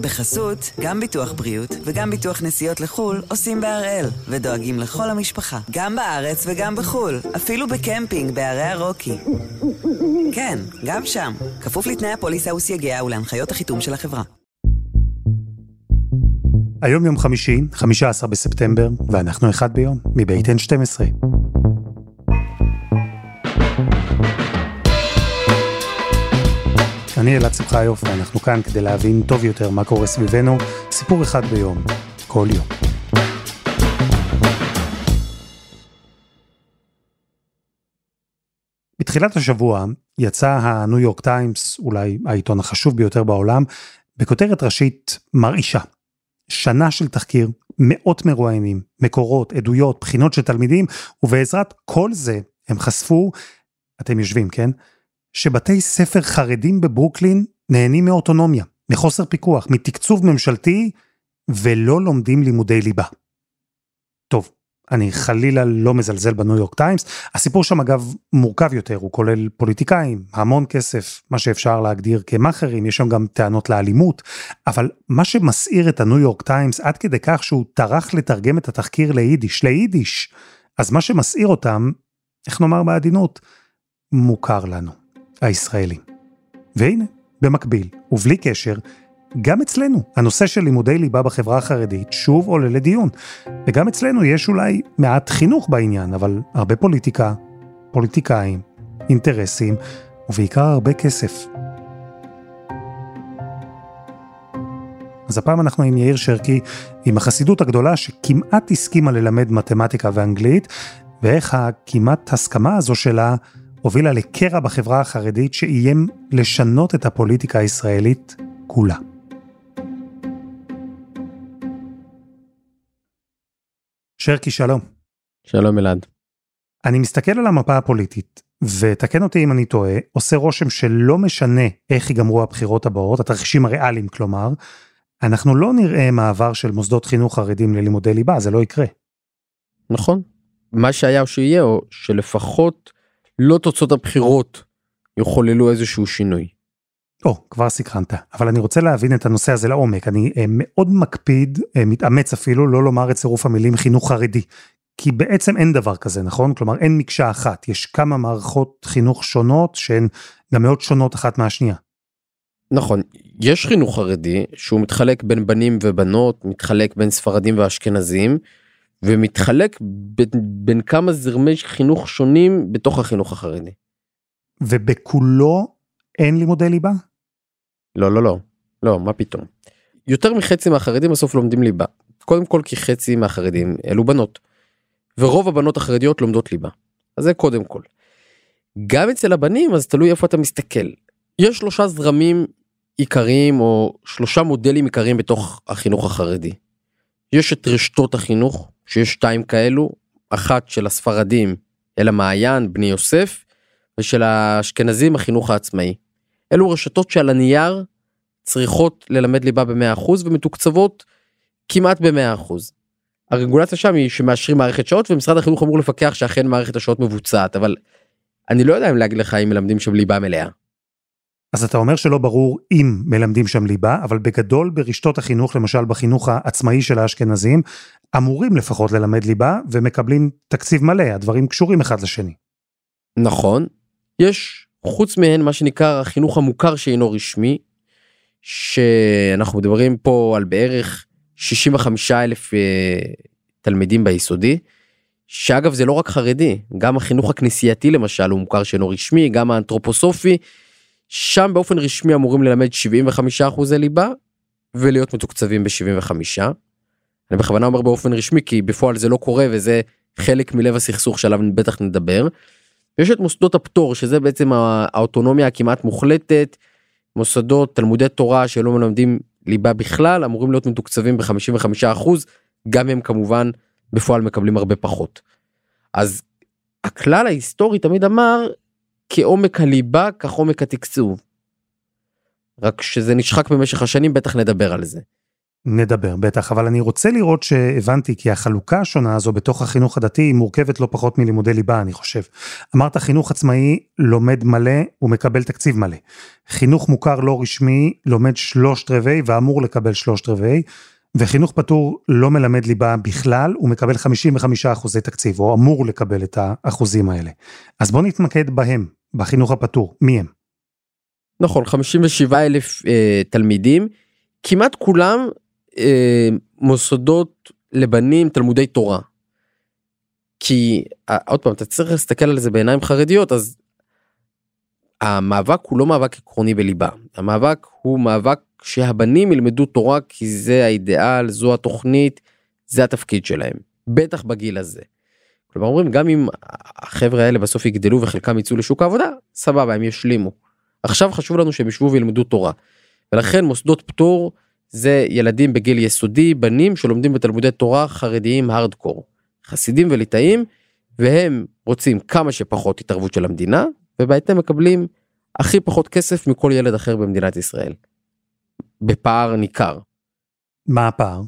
בחסות, גם ביטוח בריאות וגם ביטוח נסיעות לחו"ל עושים בהראל, ודואגים לכל המשפחה, גם בארץ וגם בחו"ל, אפילו בקמפינג בערי הרוקי. כן, גם שם, כפוף לתנאי הפוליסה וסייגיה ולהנחיות החיתום של החברה. היום יום חמישי, 15 בספטמבר, ואנחנו אחד ביום, מבית N12. אני אלעד שמחיוף, ואנחנו כאן כדי להבין טוב יותר מה קורה סביבנו, סיפור אחד ביום, כל יום. בתחילת השבוע יצא הניו יורק טיימס, אולי העיתון החשוב ביותר בעולם, בכותרת ראשית מרעישה. שנה של תחקיר, מאות מרואיינים, מקורות, עדויות, בחינות של תלמידים, ובעזרת כל זה הם חשפו, אתם יושבים, כן? שבתי ספר חרדים בברוקלין נהנים מאוטונומיה, מחוסר פיקוח, מתקצוב ממשלתי, ולא לומדים לימודי ליבה. טוב, אני חלילה לא מזלזל בניו יורק טיימס, הסיפור שם אגב מורכב יותר, הוא כולל פוליטיקאים, המון כסף, מה שאפשר להגדיר כמאכערים, יש שם גם טענות לאלימות, אבל מה שמסעיר את הניו יורק טיימס עד כדי כך שהוא טרח לתרגם את התחקיר ליידיש, ליידיש, אז מה שמסעיר אותם, איך נאמר בעדינות, מוכר לנו. הישראלים. והנה, במקביל, ובלי קשר, גם אצלנו, הנושא של לימודי ליבה בחברה החרדית שוב עולה לדיון. וגם אצלנו יש אולי מעט חינוך בעניין, אבל הרבה פוליטיקה, פוליטיקאים, אינטרסים, ובעיקר הרבה כסף. אז הפעם אנחנו עם יאיר שרקי, עם החסידות הגדולה שכמעט הסכימה ללמד מתמטיקה ואנגלית, ואיך הכמעט הסכמה הזו שלה הובילה לקרע בחברה החרדית שאיים לשנות את הפוליטיקה הישראלית כולה. שרקי, שלום. שלום אלעד. אני מסתכל על המפה הפוליטית, ותקן אותי אם אני טועה, עושה רושם שלא משנה איך ייגמרו הבחירות הבאות, התרחישים הריאליים כלומר, אנחנו לא נראה מעבר של מוסדות חינוך חרדים ללימודי ליבה, זה לא יקרה. נכון. מה שהיה או שיהיה, או שלפחות לא תוצאות הבחירות יחוללו איזשהו שינוי. או, כבר סקרנת, אבל אני רוצה להבין את הנושא הזה לעומק. אני אה, מאוד מקפיד, אה, מתאמץ אפילו, לא לומר את צירוף המילים חינוך חרדי. כי בעצם אין דבר כזה, נכון? כלומר, אין מקשה אחת, יש כמה מערכות חינוך שונות שהן גם מאוד שונות אחת מהשנייה. נכון, יש חינוך חרדי שהוא מתחלק בין בנים ובנות, מתחלק בין ספרדים ואשכנזים, ומתחלק בין, בין כמה זרמי חינוך שונים בתוך החינוך החרדי. ובכולו אין לימודי ליבה? לא, לא, לא, לא, מה פתאום. יותר מחצי מהחרדים בסוף לומדים ליבה. קודם כל כי חצי מהחרדים אלו בנות. ורוב הבנות החרדיות לומדות ליבה. אז זה קודם כל. גם אצל הבנים אז תלוי איפה אתה מסתכל. יש שלושה זרמים עיקריים או שלושה מודלים עיקריים בתוך החינוך החרדי. יש את רשתות החינוך שיש שתיים כאלו, אחת של הספרדים אל המעיין, בני יוסף, ושל האשכנזים החינוך העצמאי. אלו רשתות שעל הנייר צריכות ללמד ליבה ב-100% ומתוקצבות כמעט ב-100%. הרגולציה שם היא שמאשרים מערכת שעות ומשרד החינוך אמור לפקח שאכן מערכת השעות מבוצעת, אבל אני לא יודע אם להגיד לך אם מלמדים שם ליבה מלאה. אז אתה אומר שלא ברור אם מלמדים שם ליבה, אבל בגדול ברשתות החינוך, למשל בחינוך העצמאי של האשכנזים, אמורים לפחות ללמד ליבה ומקבלים תקציב מלא, הדברים קשורים אחד לשני. נכון, יש חוץ מהן מה שנקרא החינוך המוכר שאינו רשמי, שאנחנו מדברים פה על בערך 65 אלף אה, תלמידים ביסודי, שאגב זה לא רק חרדי, גם החינוך הכנסייתי למשל הוא מוכר שאינו רשמי, גם האנתרופוסופי, שם באופן רשמי אמורים ללמד 75 אחוזי ליבה ולהיות מתוקצבים ב-75. אני בכוונה אומר באופן רשמי כי בפועל זה לא קורה וזה חלק מלב הסכסוך שעליו בטח נדבר. יש את מוסדות הפטור שזה בעצם האוטונומיה הכמעט מוחלטת, מוסדות תלמודי תורה שלא מלמדים ליבה בכלל אמורים להיות מתוקצבים ב-55 גם הם כמובן בפועל מקבלים הרבה פחות. אז הכלל ההיסטורי תמיד אמר כעומק הליבה כך עומק התקצוב. רק שזה נשחק במשך השנים בטח נדבר על זה. נדבר, בטח, אבל אני רוצה לראות שהבנתי כי החלוקה השונה הזו בתוך החינוך הדתי היא מורכבת לא פחות מלימודי ליבה, אני חושב. אמרת חינוך עצמאי לומד מלא ומקבל תקציב מלא. חינוך מוכר לא רשמי לומד שלושת רבעי ואמור לקבל שלושת רבעי, וחינוך פטור לא מלמד ליבה בכלל, הוא מקבל 55 אחוזי תקציב, או אמור לקבל את האחוזים האלה. אז בואו נתמקד בהם, בחינוך הפטור, מי הם? נכון, 57 אלף אה, תלמידים, כמעט כולם אה, מוסדות לבנים תלמודי תורה. כי אה, עוד פעם אתה צריך להסתכל על זה בעיניים חרדיות אז המאבק הוא לא מאבק עקרוני בליבה המאבק הוא מאבק שהבנים ילמדו תורה כי זה האידיאל זו התוכנית זה התפקיד שלהם בטח בגיל הזה. כלומר אומרים גם אם החבר'ה האלה בסוף יגדלו וחלקם יצאו לשוק העבודה סבבה הם ישלימו. עכשיו חשוב לנו שהם ישבו וילמדו תורה. ולכן מוסדות פטור זה ילדים בגיל יסודי, בנים שלומדים בתלמודי תורה חרדיים הארדקור, חסידים וליטאים, והם רוצים כמה שפחות התערבות של המדינה, ובהתאם מקבלים הכי פחות כסף מכל ילד אחר במדינת ישראל. בפער ניכר. מה הפער?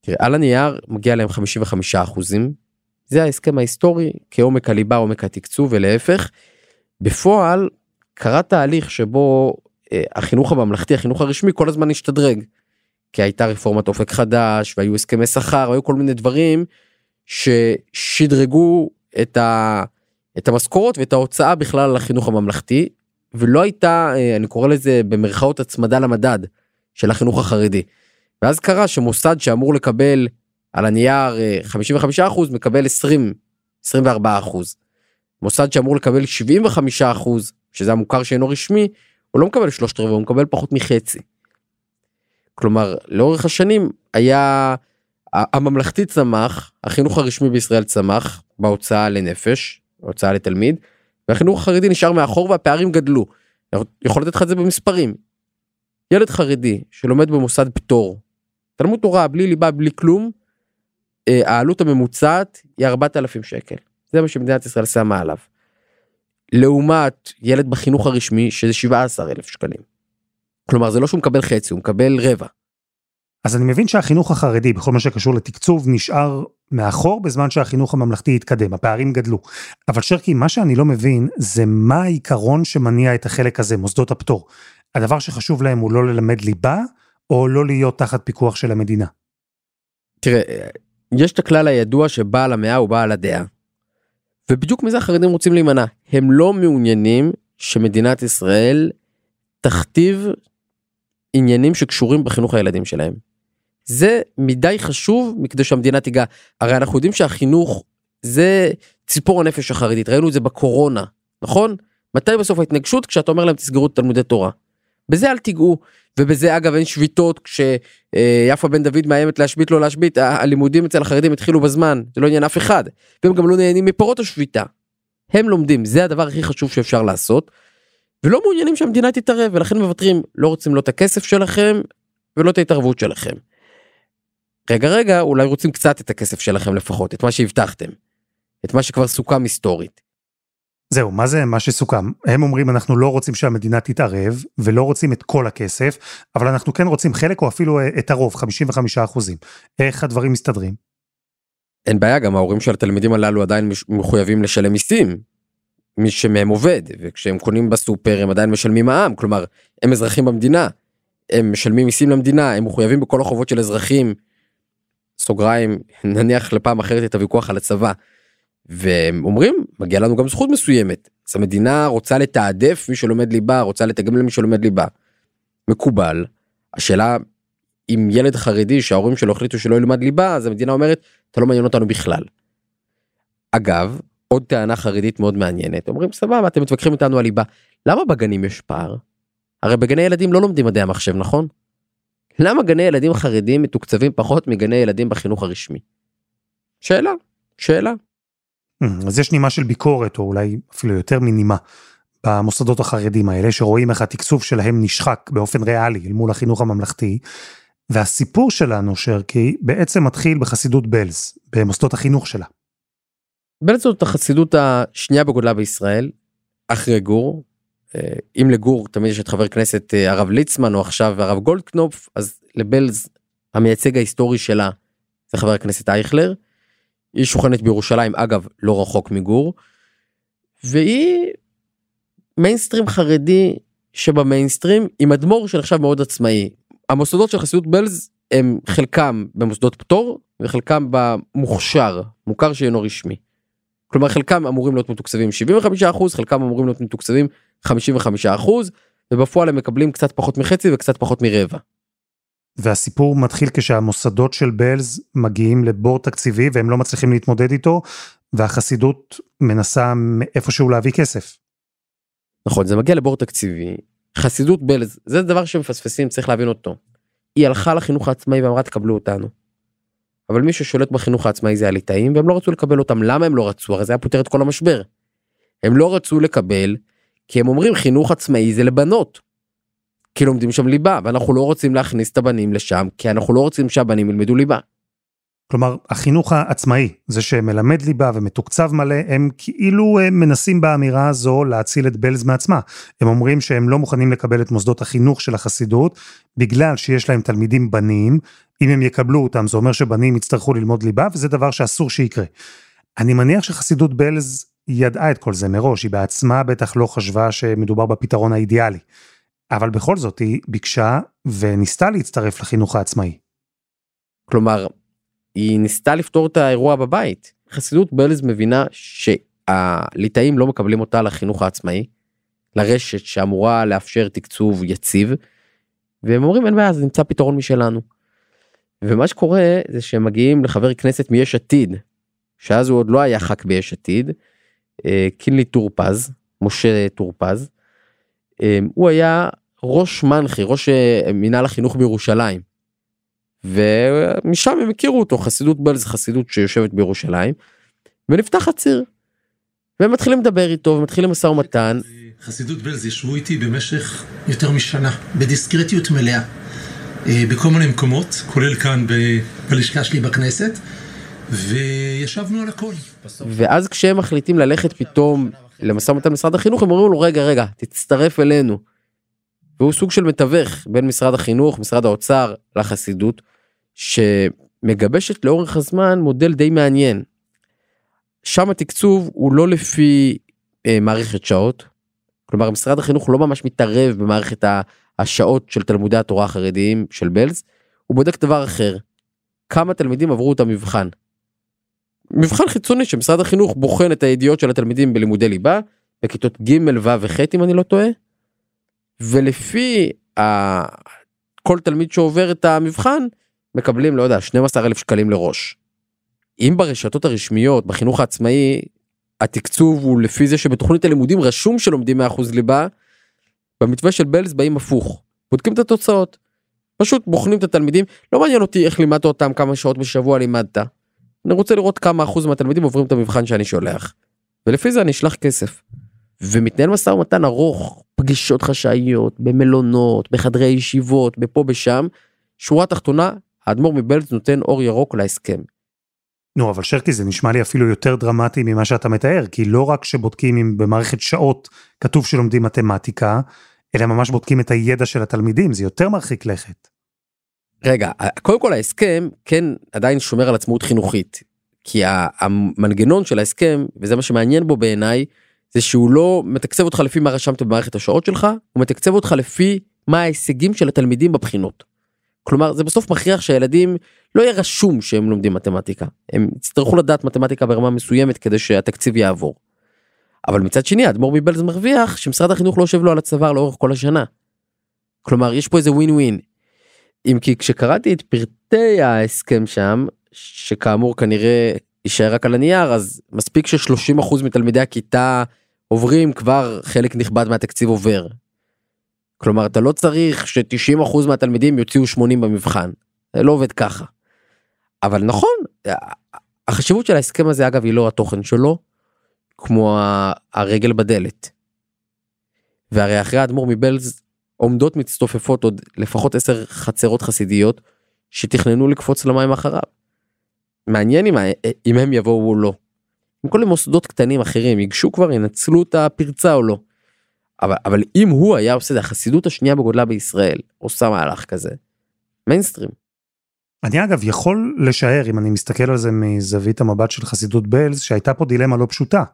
תראה, על הנייר מגיע להם 55 אחוזים, זה ההסכם ההיסטורי כעומק הליבה עומק התקצוב ולהפך. בפועל קרה תהליך שבו אה, החינוך הממלכתי החינוך הרשמי כל הזמן השתדרג. כי הייתה רפורמת אופק חדש והיו הסכמי שכר היו כל מיני דברים ששדרגו את, ה, את המשכורות ואת ההוצאה בכלל על החינוך הממלכתי ולא הייתה אה, אני קורא לזה במרכאות הצמדה למדד של החינוך החרדי. ואז קרה שמוסד שאמור לקבל על הנייר 55 אה, אחוז מקבל 20 24 אחוז. מוסד שאמור לקבל 75 אחוז שזה המוכר שאינו רשמי הוא לא מקבל שלושת רבעי הוא מקבל פחות מחצי. כלומר לאורך השנים היה הממלכתי צמח החינוך הרשמי בישראל צמח בהוצאה לנפש הוצאה לתלמיד והחינוך החרדי נשאר מאחור והפערים גדלו. יכול לתת לך את זה במספרים. ילד חרדי שלומד במוסד פטור תלמוד תורה בלי ליבה בלי כלום העלות הממוצעת היא 4,000 שקל זה מה שמדינת ישראל שמה עליו. לעומת ילד בחינוך הרשמי שזה 17 אלף שקלים. כלומר זה לא שהוא מקבל חצי הוא מקבל רבע. אז אני מבין שהחינוך החרדי בכל מה שקשור לתקצוב נשאר מאחור בזמן שהחינוך הממלכתי התקדם, הפערים גדלו. אבל שרקי, מה שאני לא מבין זה מה העיקרון שמניע את החלק הזה, מוסדות הפטור. הדבר שחשוב להם הוא לא ללמד ליבה, או לא להיות תחת פיקוח של המדינה. תראה, יש את הכלל הידוע שבעל המאה הוא בעל הדעה. ובדיוק מזה החרדים רוצים להימנע. הם לא מעוניינים שמדינת ישראל תכתיב עניינים שקשורים בחינוך הילדים שלהם. זה מדי חשוב מכדי שהמדינה תיגע. הרי אנחנו יודעים שהחינוך זה ציפור הנפש החרדית, ראינו את זה בקורונה, נכון? מתי בסוף ההתנגשות? כשאתה אומר להם תסגרו את תלמודי תורה. בזה אל תיגעו, ובזה אגב אין שביתות כשיפה בן דוד מאיימת להשבית לא להשבית הלימודים אצל החרדים התחילו בזמן זה לא עניין אף אחד והם גם לא נהנים מפירות השביתה. הם לומדים זה הדבר הכי חשוב שאפשר לעשות. ולא מעוניינים שהמדינה תתערב ולכן מוותרים לא רוצים לא את הכסף שלכם ולא את ההתערבות שלכם. רגע רגע אולי רוצים קצת את הכסף שלכם לפחות את מה שהבטחתם. את מה שכבר סוכם היסטורית. זהו, מה זה מה שסוכם? הם אומרים אנחנו לא רוצים שהמדינה תתערב ולא רוצים את כל הכסף, אבל אנחנו כן רוצים חלק או אפילו אה, את הרוב, 55 אחוזים. איך הדברים מסתדרים? אין בעיה, גם ההורים של התלמידים הללו עדיין מחויבים לשלם מיסים. מי שמהם עובד, וכשהם קונים בסופר הם עדיין משלמים מע"מ, כלומר, הם אזרחים במדינה. הם משלמים מיסים למדינה, הם מחויבים בכל החובות של אזרחים. סוגריים, נניח לפעם אחרת את הוויכוח על הצבא. והם אומרים מגיע לנו גם זכות מסוימת אז המדינה רוצה לתעדף מי שלומד ליבה רוצה לתגמל מי שלומד ליבה. מקובל השאלה אם ילד חרדי שההורים שלו החליטו שלא ילמד ליבה אז המדינה אומרת אתה לא מעניין אותנו בכלל. אגב עוד טענה חרדית מאוד מעניינת אומרים סבבה אתם מתווכחים איתנו על ליבה למה בגנים יש פער? הרי בגני ילדים לא לומדים מדעי המחשב נכון? למה גני ילדים חרדים מתוקצבים פחות מגני ילדים בחינוך הרשמי? שאלה שאלה. אז יש נימה של ביקורת, או אולי אפילו יותר מנימה, במוסדות החרדים האלה, שרואים איך התקצוב שלהם נשחק באופן ריאלי אל מול החינוך הממלכתי. והסיפור שלנו, שרקי, בעצם מתחיל בחסידות בלז, במוסדות החינוך שלה. בלז זאת החסידות השנייה בגודלה בישראל, אחרי גור. אם לגור תמיד יש את חבר כנסת אה, הרב ליצמן או עכשיו הרב גולדקנופ, אז לבלז המייצג ההיסטורי שלה זה חבר הכנסת אייכלר. היא שוכנת בירושלים אגב לא רחוק מגור. והיא מיינסטרים חרדי שבמיינסטרים עם אדמו"ר שנחשב מאוד עצמאי. המוסדות של חסידות בלז הם חלקם במוסדות פטור וחלקם במוכשר מוכר שאינו רשמי. כלומר חלקם אמורים להיות מתוקצבים 75% חלקם אמורים להיות מתוקצבים 55% ובפועל הם מקבלים קצת פחות מחצי וקצת פחות מרבע. והסיפור מתחיל כשהמוסדות של בלז מגיעים לבור תקציבי והם לא מצליחים להתמודד איתו, והחסידות מנסה איפשהו להביא כסף. נכון זה מגיע לבור תקציבי חסידות בלז זה דבר שמפספסים צריך להבין אותו. היא הלכה לחינוך העצמאי ואמרה תקבלו אותנו. אבל מי ששולט בחינוך העצמאי זה הליטאים והם לא רצו לקבל אותם למה הם לא רצו הרי זה היה פותר את כל המשבר. הם לא רצו לקבל כי הם אומרים חינוך עצמאי זה לבנות. כי לומדים שם ליבה ואנחנו לא רוצים להכניס את הבנים לשם כי אנחנו לא רוצים שהבנים ילמדו ליבה. כלומר, החינוך העצמאי, זה שמלמד ליבה ומתוקצב מלא, הם כאילו הם אה, מנסים באמירה הזו להציל את בלז מעצמה. הם אומרים שהם לא מוכנים לקבל את מוסדות החינוך של החסידות, בגלל שיש להם תלמידים בנים, אם הם יקבלו אותם זה אומר שבנים יצטרכו ללמוד ליבה, וזה דבר שאסור שיקרה. אני מניח שחסידות בלז ידעה את כל זה מראש, היא בעצמה בטח לא חשבה שמדובר בפתרון האידיאלי. אבל בכל זאת היא ביקשה וניסתה להצטרף לחינוך העצמאי. כלומר, היא ניסתה לפתור את האירוע בבית. חסידות בלז מבינה שהליטאים לא מקבלים אותה לחינוך העצמאי, לרשת שאמורה לאפשר תקצוב יציב, והם אומרים אין בעיה אז נמצא פתרון משלנו. ומה שקורה זה שהם מגיעים לחבר כנסת מיש עתיד, שאז הוא עוד לא היה ח"כ ביש עתיד, אה, קינלי טור פז, משה טור פז, אה, הוא היה ראש מנחי, ראש אה, מינהל החינוך בירושלים. ומשם הם הכירו אותו, חסידות בלז חסידות שיושבת בירושלים, ונפתח הציר. והם מתחילים לדבר איתו ומתחילים משא ומתן. חסידות בלז ישבו איתי במשך יותר משנה, בדיסקרטיות מלאה, אה, בכל מיני מקומות, כולל כאן בלשכה שלי בכנסת, וישבנו על הכל. ואז כשהם מחליטים ללכת פתאום למשא ומתן משרד החינוך, הם אומרים לו רגע רגע, תצטרף אלינו. והוא סוג של מתווך בין משרד החינוך, משרד האוצר, לחסידות, שמגבשת לאורך הזמן מודל די מעניין. שם התקצוב הוא לא לפי אה, מערכת שעות, כלומר משרד החינוך לא ממש מתערב במערכת השעות של תלמודי התורה החרדיים של בלז, הוא בודק דבר אחר, כמה תלמידים עברו את המבחן. מבחן חיצוני שמשרד החינוך בוחן את הידיעות של התלמידים בלימודי ליבה, בכיתות ג' ו' וח' אם אני לא טועה, ולפי ה... כל תלמיד שעובר את המבחן מקבלים לא יודע 12 אלף שקלים לראש. אם ברשתות הרשמיות בחינוך העצמאי התקצוב הוא לפי זה שבתוכנית הלימודים רשום שלומדים 100% ליבה, במתווה של בלז באים הפוך, בודקים את התוצאות. פשוט בוחנים את התלמידים, לא מעניין אותי איך לימדת אותם, כמה שעות בשבוע לימדת. אני רוצה לראות כמה אחוז מהתלמידים עוברים את המבחן שאני שולח. ולפי זה אני אשלח כסף. ומתנהל משא ומתן ארוך, פגישות חשאיות, במלונות, בחדרי ישיבות, בפה בשם. שורה תחתונה, האדמו"ר מבלז נותן אור ירוק להסכם. נו, אבל שרקי, זה נשמע לי אפילו יותר דרמטי ממה שאתה מתאר, כי לא רק שבודקים אם במערכת שעות כתוב שלומדים מתמטיקה, אלא ממש בודקים את הידע של התלמידים, זה יותר מרחיק לכת. רגע, קודם כל ההסכם כן עדיין שומר על עצמאות חינוכית, כי המנגנון של ההסכם, וזה מה שמעניין בו בעיניי, זה שהוא לא מתקצב אותך לפי מה רשמת במערכת השעות שלך, הוא מתקצב אותך לפי מה ההישגים של התלמידים בבחינות. כלומר זה בסוף מכריח שהילדים לא יהיה רשום שהם לומדים מתמטיקה הם יצטרכו לדעת מתמטיקה ברמה מסוימת כדי שהתקציב יעבור. אבל מצד שני האדמו"ר מבלז מרוויח שמשרד החינוך לא יושב לו על הצוואר לאורך כל השנה. כלומר יש פה איזה ווין ווין. אם כי כשקראתי את פרטי ההסכם שם שכאמור כנראה יישאר רק על הנייר אז מספיק ש-30% מתלמידי הכיתה עוברים כבר חלק נכבד מהתקציב עובר. כלומר אתה לא צריך ש-90% מהתלמידים יוציאו 80 במבחן. זה לא עובד ככה. אבל נכון, החשיבות של ההסכם הזה אגב היא לא התוכן שלו, כמו הרגל בדלת. והרי אחרי האדמו"ר מבלז עומדות מצטופפות עוד לפחות עשר חצרות חסידיות שתכננו לקפוץ למים אחריו. מעניין אם, אם הם יבואו או לא. אם כל המוסדות קטנים אחרים ייגשו כבר ינצלו את הפרצה או לא. אבל, אבל אם הוא היה עושה את החסידות השנייה בגודלה בישראל, עושה מהלך כזה, מיינסטרים. אני אגב יכול לשער, אם אני מסתכל על זה מזווית המבט של חסידות בלז, שהייתה פה דילמה לא פשוטה.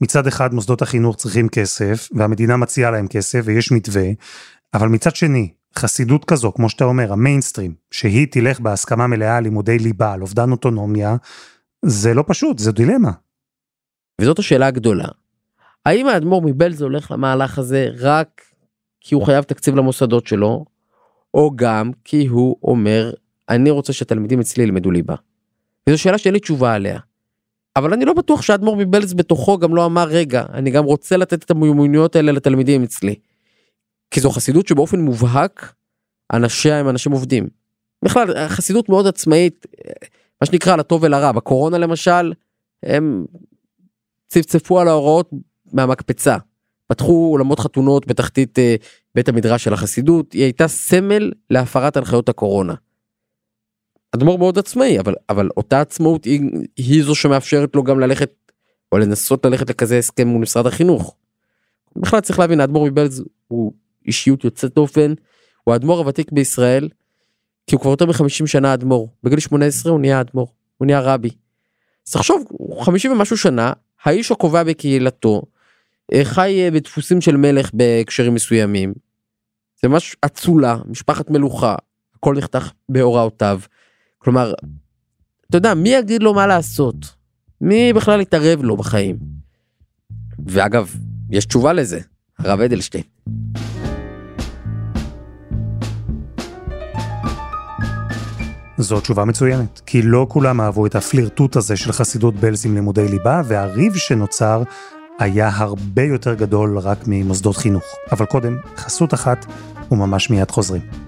מצד אחד מוסדות החינוך צריכים כסף, והמדינה מציעה להם כסף ויש מתווה, אבל מצד שני, חסידות כזו, כמו שאתה אומר, המיינסטרים, שהיא תלך בהסכמה מלאה על לימודי ליבה, על אובדן אוטונומיה, זה לא פשוט, זו דילמה. וזאת השאלה הגדולה. האם האדמו"ר מבלז הולך למהלך הזה רק כי הוא חייב תקציב למוסדות שלו, או גם כי הוא אומר, אני רוצה שהתלמידים אצלי ילמדו ליבה. וזו שאלה שאין לי תשובה עליה. אבל אני לא בטוח שהאדמו"ר מבלז בתוכו גם לא אמר, רגע, אני גם רוצה לתת את המיומנויות האלה לתלמידים אצלי. כי זו חסידות שבאופן מובהק, אנשיה הם אנשים עובדים. בכלל, חסידות מאוד עצמאית, מה שנקרא לטוב ולרע. בקורונה למשל, הם צפצפו על ההוראות מהמקפצה. פתחו אולמות חתונות בתחתית אה, בית המדרש של החסידות, היא הייתה סמל להפרת הנחיות הקורונה. אדמו"ר מאוד עצמאי, אבל, אבל אותה עצמאות היא, היא זו שמאפשרת לו גם ללכת, או לנסות ללכת לכזה הסכם מול משרד החינוך. בכלל צריך להבין, האדמו"ר מבלז הוא אישיות יוצאת דופן, הוא האדמו"ר הוותיק בישראל, כי הוא כבר יותר מ-50 שנה אדמו"ר. בגיל 18 הוא נהיה אדמו"ר, הוא נהיה רבי. אז תחשוב, 50 ומשהו שנה, האיש הקובע בקהילתו, אה, חי אה, בדפוסים של מלך בהקשרים מסוימים. זה ממש אצולה, משפחת מלוכה, הכל נחתך בהוראותיו. כלומר, אתה יודע, מי יגיד לו מה לעשות? מי בכלל יתערב לו בחיים? ואגב, יש תשובה לזה, הרב אדלשטיין. זו תשובה מצוינת, כי לא כולם אהבו את הפלירטוט הזה של חסידות בלז עם לימודי ליבה, והריב שנוצר היה הרבה יותר גדול רק ממוסדות חינוך. אבל קודם, חסות אחת, וממש מיד חוזרים.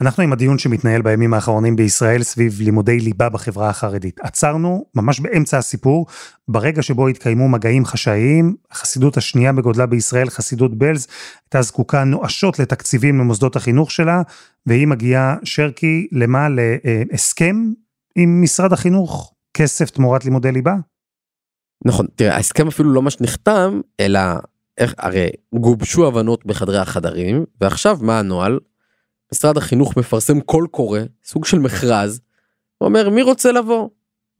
אנחנו עם הדיון שמתנהל בימים האחרונים בישראל סביב לימודי ליבה בחברה החרדית. עצרנו ממש באמצע הסיפור, ברגע שבו התקיימו מגעים חשאיים, החסידות השנייה בגודלה בישראל, חסידות בלז, הייתה זקוקה נואשות לתקציבים למוסדות החינוך שלה, והיא מגיעה, שרקי, למה? להסכם עם משרד החינוך? כסף תמורת לימודי ליבה? נכון, תראה, ההסכם אפילו לא מה שנחתם, אלא איך, הרי גובשו הבנות בחדרי החדרים, ועכשיו מה הנוהל? משרד החינוך מפרסם קול קורא, סוג של מכרז, אומר מי רוצה לבוא?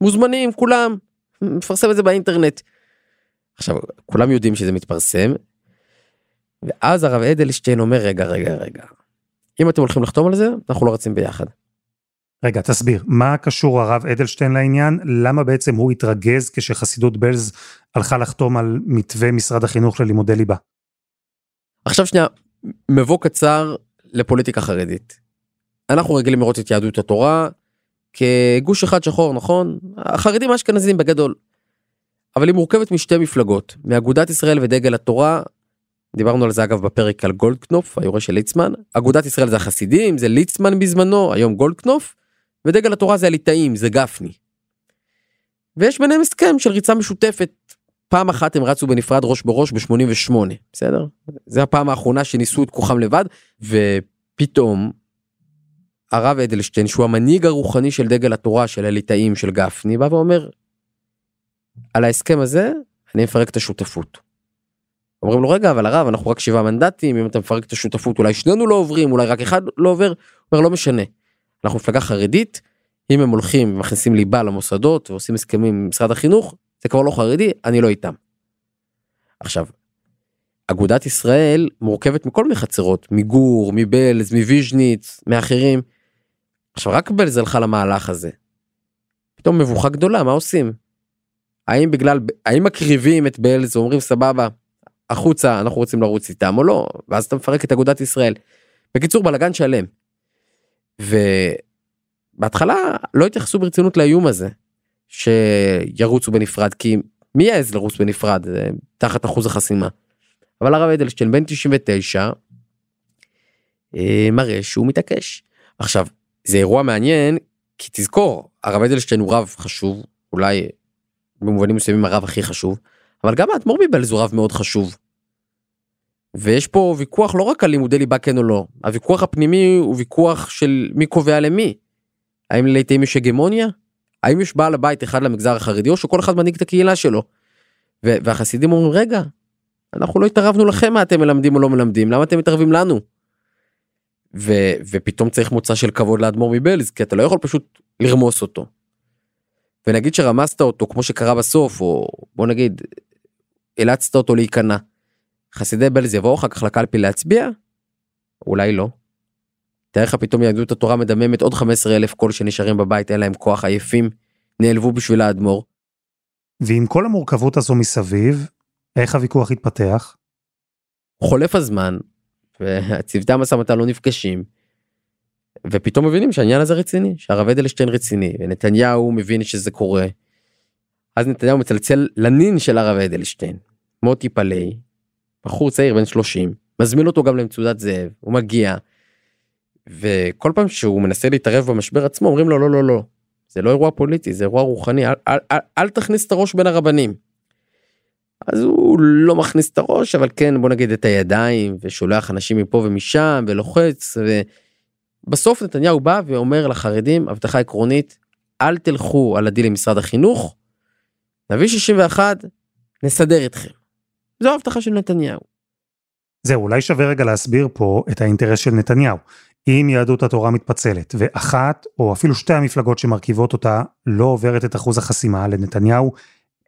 מוזמנים כולם, מפרסם את זה באינטרנט. עכשיו כולם יודעים שזה מתפרסם, ואז הרב אדלשטיין אומר רגע רגע רגע, אם אתם הולכים לחתום על זה אנחנו לא רצים ביחד. רגע, תסביר, מה קשור הרב אדלשטיין לעניין? למה בעצם הוא התרגז כשחסידות בלז הלכה לחתום על מתווה משרד החינוך ללימודי ליבה? עכשיו שנייה, מבוא קצר לפוליטיקה חרדית. אנחנו רגילים לראות את יהדות התורה כגוש אחד שחור, נכון? החרדים האשכנזים בגדול. אבל היא מורכבת משתי מפלגות, מאגודת ישראל ודגל התורה, דיברנו על זה אגב בפרק על גולדקנופ, היורש של ליצמן, אגודת ישראל זה החסידים, זה ליצמן בזמנו, היום גולדקנופ, ודגל התורה זה הליטאים, זה גפני. ויש ביניהם הסכם של ריצה משותפת. פעם אחת הם רצו בנפרד ראש בראש ב-88, בסדר? זה הפעם האחרונה שניסו את כוחם לבד, ופתאום הרב אדלשטיין, שהוא המנהיג הרוחני של דגל התורה, של הליטאים, של גפני, בא ואומר, על ההסכם הזה, אני מפרק את השותפות. אומרים לו, רגע, אבל הרב, אנחנו רק שבעה מנדטים, אם אתה מפרק את השותפות, אולי שנינו לא עוברים, אולי רק אחד לא עובר. הוא אומר, לא משנה. אנחנו מפלגה חרדית, אם הם הולכים ומכניסים ליבה למוסדות ועושים הסכמים עם משרד החינוך, זה כבר לא חרדי, אני לא איתם. עכשיו, אגודת ישראל מורכבת מכל מיני חצרות, מגור, מבלז, מוויז'ניץ, מאחרים. עכשיו רק בלז הלכה למהלך הזה. פתאום מבוכה גדולה, מה עושים? האם בגלל, האם מקריבים את בלז ואומרים סבבה, החוצה אנחנו רוצים לרוץ איתם או לא, ואז אתה מפרק את אגודת ישראל. בקיצור בלאגן שלם. ובהתחלה לא התייחסו ברצינות לאיום הזה שירוצו בנפרד כי מי יעז לרוץ בנפרד תחת אחוז החסימה. אבל הרב אדלשטיין בן 99 אה, מראה שהוא מתעקש. עכשיו זה אירוע מעניין כי תזכור הרב אדלשטיין הוא רב חשוב, אולי במובנים מסוימים הרב הכי חשוב, אבל גם האדמו"ר מבעלז הוא רב מאוד חשוב. ויש פה ויכוח לא רק על לימודי ליבה כן או לא, הוויכוח הפנימי הוא ויכוח של מי קובע למי. האם לעיתים יש הגמוניה? האם יש בעל הבית אחד למגזר החרדי או שכל אחד מנהיג את הקהילה שלו? והחסידים אומרים רגע, אנחנו לא התערבנו לכם מה אתם מלמדים או לא מלמדים, למה אתם מתערבים לנו? ו- ופתאום צריך מוצא של כבוד לאדמו"ר מבלז, כי אתה לא יכול פשוט לרמוס אותו. ונגיד שרמסת אותו כמו שקרה בסוף, או בוא נגיד, אילצת אותו להיכנע. חסידי בלז יבואו אחר כך לקלפי להצביע? אולי לא. תאר לך פתאום יהדות התורה מדממת עוד 15 אלף קול שנשארים בבית, אין להם כוח, עייפים, נעלבו בשביל האדמו"ר. ועם כל המורכבות הזו מסביב, איך הוויכוח התפתח? חולף הזמן, וצוותי המשא ומתן לא נפגשים, ופתאום מבינים שהעניין הזה רציני, שהרב אדלשטיין רציני, ונתניהו מבין שזה קורה. אז נתניהו מצלצל לנין של הרב אדלשטיין, מוטי פלאי, בחור צעיר בן 30, מזמין אותו גם למצודת זאב, הוא מגיע, וכל פעם שהוא מנסה להתערב במשבר עצמו אומרים לו לא לא לא, זה לא אירוע פוליטי, זה אירוע רוחני, אל, אל, אל, אל תכניס את הראש בין הרבנים. אז הוא לא מכניס את הראש, אבל כן, בוא נגיד את הידיים, ושולח אנשים מפה ומשם, ולוחץ, ובסוף נתניהו בא ואומר לחרדים, הבטחה עקרונית, אל תלכו על הדיל עם משרד החינוך, נביא 61, נסדר אתכם. זו ההבטחה של נתניהו. זהו, אולי שווה רגע להסביר פה את האינטרס של נתניהו. אם יהדות התורה מתפצלת, ואחת או אפילו שתי המפלגות שמרכיבות אותה לא עוברת את אחוז החסימה, לנתניהו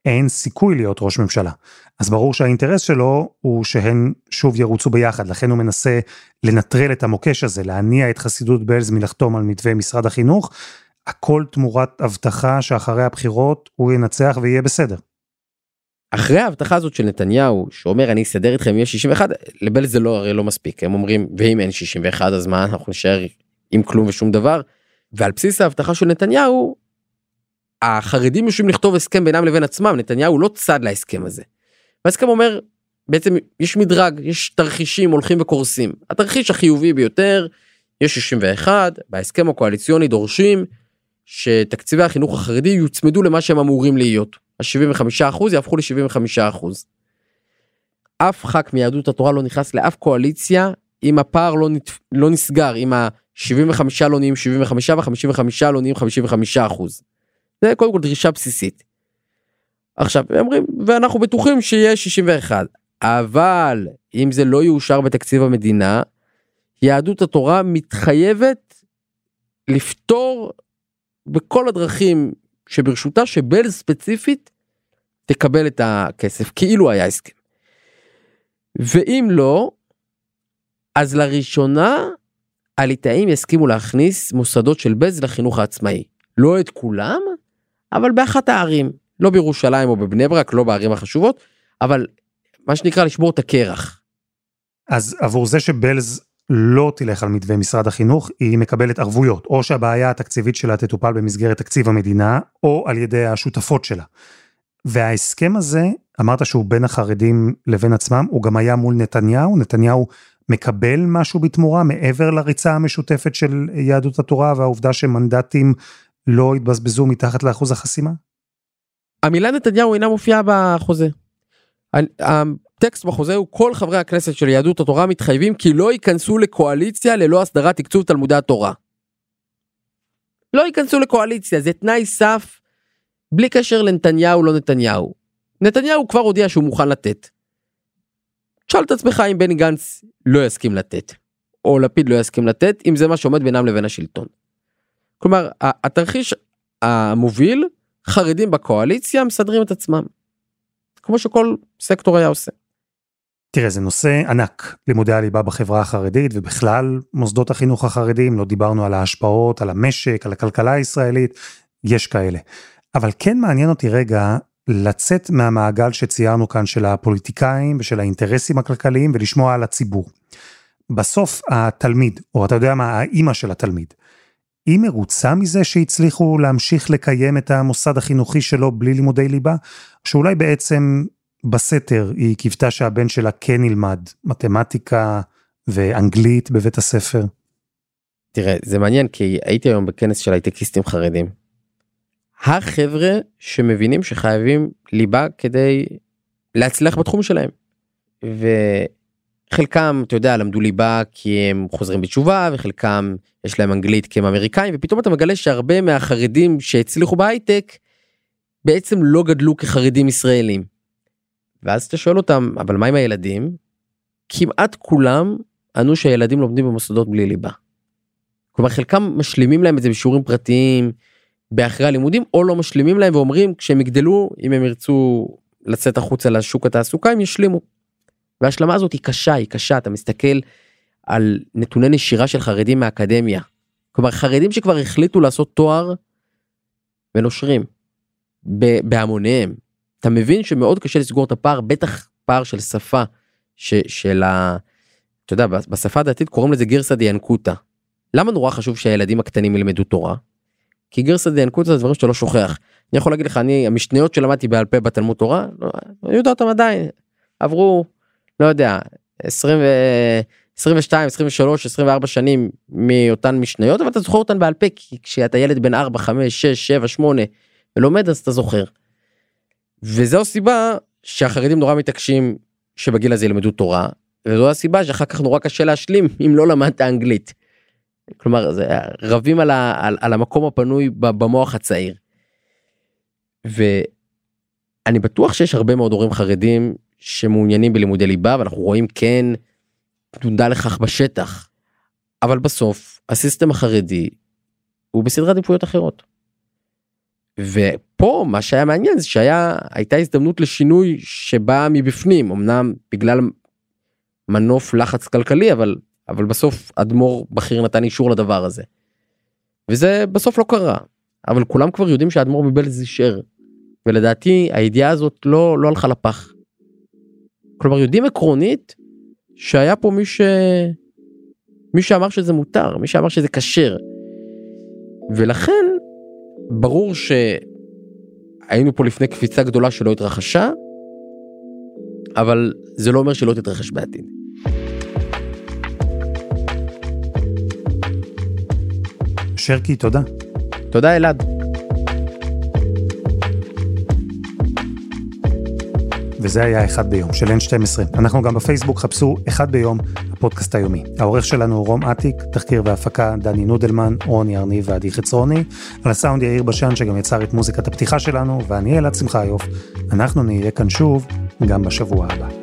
אין סיכוי להיות ראש ממשלה. אז ברור שהאינטרס שלו הוא שהן שוב ירוצו ביחד, לכן הוא מנסה לנטרל את המוקש הזה, להניע את חסידות בלז מלחתום על מתווה משרד החינוך, הכל תמורת הבטחה שאחרי הבחירות הוא ינצח ויהיה בסדר. אחרי ההבטחה הזאת של נתניהו שאומר אני אסדר איתכם אם יש 61 לבלז זה לא הרי לא מספיק הם אומרים ואם אין 61 אז מה אנחנו נשאר עם כלום ושום דבר. ועל בסיס ההבטחה של נתניהו החרדים יושבים לכתוב הסכם בינם לבין עצמם נתניהו לא צד להסכם הזה. וההסכם אומר בעצם יש מדרג יש תרחישים הולכים וקורסים התרחיש החיובי ביותר יש 61 בהסכם הקואליציוני דורשים שתקציבי החינוך החרדי יוצמדו למה שהם אמורים להיות ה-75% יהפכו ל-75%. אף ח"כ מיהדות התורה לא נכנס לאף קואליציה אם הפער לא, נת... לא נסגר אם ה-75 לא נהיים 75 וה-55 לא נהיים 55 זה קודם כל דרישה בסיסית. עכשיו הם אומרים ואנחנו בטוחים שיהיה 61 אבל אם זה לא יאושר בתקציב המדינה יהדות התורה מתחייבת לפתור בכל הדרכים שברשותה שבל ספציפית תקבל את הכסף כאילו היה הסכם. ואם לא אז לראשונה הליטאים יסכימו להכניס מוסדות של בז לחינוך העצמאי. לא את כולם אבל באחת הערים לא בירושלים או בבני ברק לא בערים החשובות אבל מה שנקרא לשבור את הקרח. אז עבור זה שבלז לא תלך על מתווה משרד החינוך, היא מקבלת ערבויות, או שהבעיה התקציבית שלה תטופל במסגרת תקציב המדינה, או על ידי השותפות שלה. וההסכם הזה, אמרת שהוא בין החרדים לבין עצמם, הוא גם היה מול נתניהו, נתניהו מקבל משהו בתמורה מעבר לריצה המשותפת של יהדות התורה והעובדה שמנדטים לא התבזבזו מתחת לאחוז החסימה? המילה נתניהו אינה מופיעה בחוזה. הטקסט בחוזה הוא כל חברי הכנסת של יהדות התורה מתחייבים כי לא ייכנסו לקואליציה ללא הסדרת תקצוב תלמודי התורה. לא ייכנסו לקואליציה זה תנאי סף בלי קשר לנתניהו לא נתניהו. נתניהו כבר הודיע שהוא מוכן לתת. תשאל את עצמך אם בני גנץ לא יסכים לתת או לפיד לא יסכים לתת אם זה מה שעומד בינם לבין השלטון. כלומר התרחיש המוביל חרדים בקואליציה מסדרים את עצמם. כמו שכל סקטור היה עושה. תראה, זה נושא ענק, לימודי הליבה בחברה החרדית ובכלל מוסדות החינוך החרדיים, לא דיברנו על ההשפעות, על המשק, על הכלכלה הישראלית, יש כאלה. אבל כן מעניין אותי רגע לצאת מהמעגל שציירנו כאן של הפוליטיקאים ושל האינטרסים הכלכליים ולשמוע על הציבור. בסוף התלמיד, או אתה יודע מה, האימא של התלמיד, היא מרוצה מזה שהצליחו להמשיך לקיים את המוסד החינוכי שלו בלי לימודי ליבה? שאולי בעצם בסתר היא קיוותה שהבן שלה כן ילמד מתמטיקה ואנגלית בבית הספר? תראה, זה מעניין כי הייתי היום בכנס של הייטקיסטים חרדים. החבר'ה שמבינים שחייבים ליבה כדי להצליח בתחום שלהם. וחלקם, אתה יודע, למדו ליבה כי הם חוזרים בתשובה, וחלקם יש להם אנגלית כי הם אמריקאים, ופתאום אתה מגלה שהרבה מהחרדים שהצליחו בהייטק, בעצם לא גדלו כחרדים ישראלים. ואז אתה שואל אותם, אבל מה עם הילדים? כמעט כולם ענו שהילדים לומדים במוסדות בלי ליבה. כלומר חלקם משלימים להם את זה בשיעורים פרטיים באחרי הלימודים או לא משלימים להם ואומרים כשהם יגדלו אם הם ירצו לצאת החוצה לשוק התעסוקה הם ישלימו. וההשלמה הזאת היא קשה היא קשה אתה מסתכל על נתוני נשירה של חרדים מהאקדמיה. כלומר חרדים שכבר החליטו לעשות תואר ונושרים בהמוניהם. אתה מבין שמאוד קשה לסגור את הפער בטח פער של שפה ש, של ה... אתה יודע בשפה הדתית קוראים לזה גרסא דיאנקותא. למה נורא חשוב שהילדים הקטנים ילמדו תורה? כי גרסא דיאנקותא זה דברים שאתה לא שוכח. אני יכול להגיד לך אני המשניות שלמדתי בעל פה בתלמוד תורה לא, אני יודע אותם עדיין עברו לא יודע 20 ו... 22 23 24 שנים מאותן משניות אבל אתה זוכר אותן בעל פה כי כשאתה ילד בן 4 5 6 7 8 ולומד אז אתה זוכר. וזו הסיבה שהחרדים נורא מתעקשים שבגיל הזה ילמדו תורה וזו הסיבה שאחר כך נורא קשה להשלים אם לא למדת אנגלית. כלומר זה רבים על, ה, על, על המקום הפנוי במוח הצעיר. ואני בטוח שיש הרבה מאוד הורים חרדים שמעוניינים בלימודי ליבה ואנחנו רואים כן תודה לכך בשטח. אבל בסוף הסיסטם החרדי הוא בסדרי עדיפויות אחרות. ופה מה שהיה מעניין זה שהיה הייתה הזדמנות לשינוי שבאה מבפנים אמנם בגלל מנוף לחץ כלכלי אבל אבל בסוף אדמו"ר בכיר נתן אישור לדבר הזה. וזה בסוף לא קרה אבל כולם כבר יודעים שאדמו"ר מבלז אישר ולדעתי הידיעה הזאת לא לא הלכה לפח. כלומר יודעים עקרונית שהיה פה מי ש... מי שאמר שזה מותר מי שאמר שזה כשר. ולכן ברור שהיינו פה לפני קפיצה גדולה שלא התרחשה אבל זה לא אומר שלא תתרחש בעתיד. שרקי, תודה. תודה אלעד. וזה היה אחד ביום של N12. אנחנו גם בפייסבוק חפשו אחד ביום, הפודקאסט היומי. העורך שלנו הוא רום אטיק, תחקיר והפקה דני נודלמן, רוני ארניב ועדי חצרוני. על הסאונד יאיר בשן שגם יצר את מוזיקת הפתיחה שלנו, ואני אלעד שמחיוף. אנחנו נהיה כאן שוב גם בשבוע הבא.